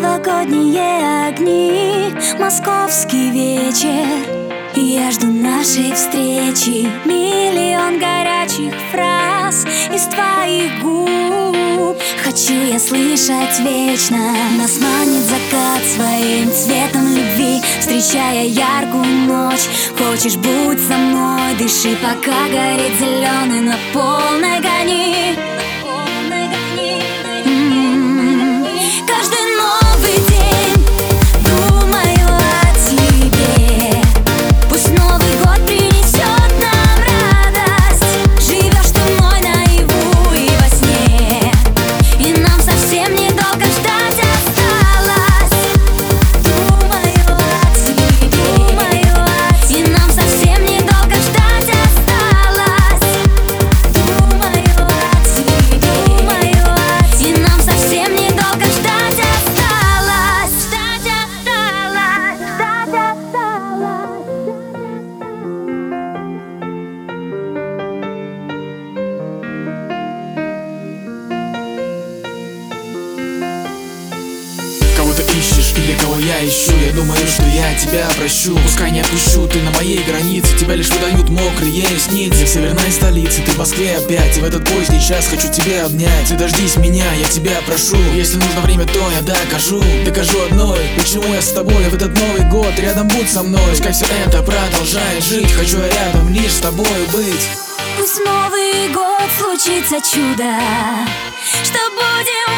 новогодние огни Московский вечер. Я жду нашей встречи. Миллион горячих фраз Из твоих губ. Хочу я слышать вечно. Нас манит закат своим цветом любви Встречая яркую ночь. Хочешь будь со мной Дыши, пока горит зеленый На полной гони ищешь или кого я ищу. Я думаю, что я тебя прощу. Пускай не отпущу, ты на моей границе. Тебя лишь выдают мокрые ресницы. В северной столице, ты в Москве опять. И в этот поздний час хочу тебя обнять. Ты дождись меня, я тебя прошу. Если нужно время, то я докажу. Докажу одной, почему я с тобой В этот Новый год рядом будь со мной. Пускай все это продолжает жить. Хочу я рядом лишь с тобой быть. Пусть Новый год случится чудо. Что будем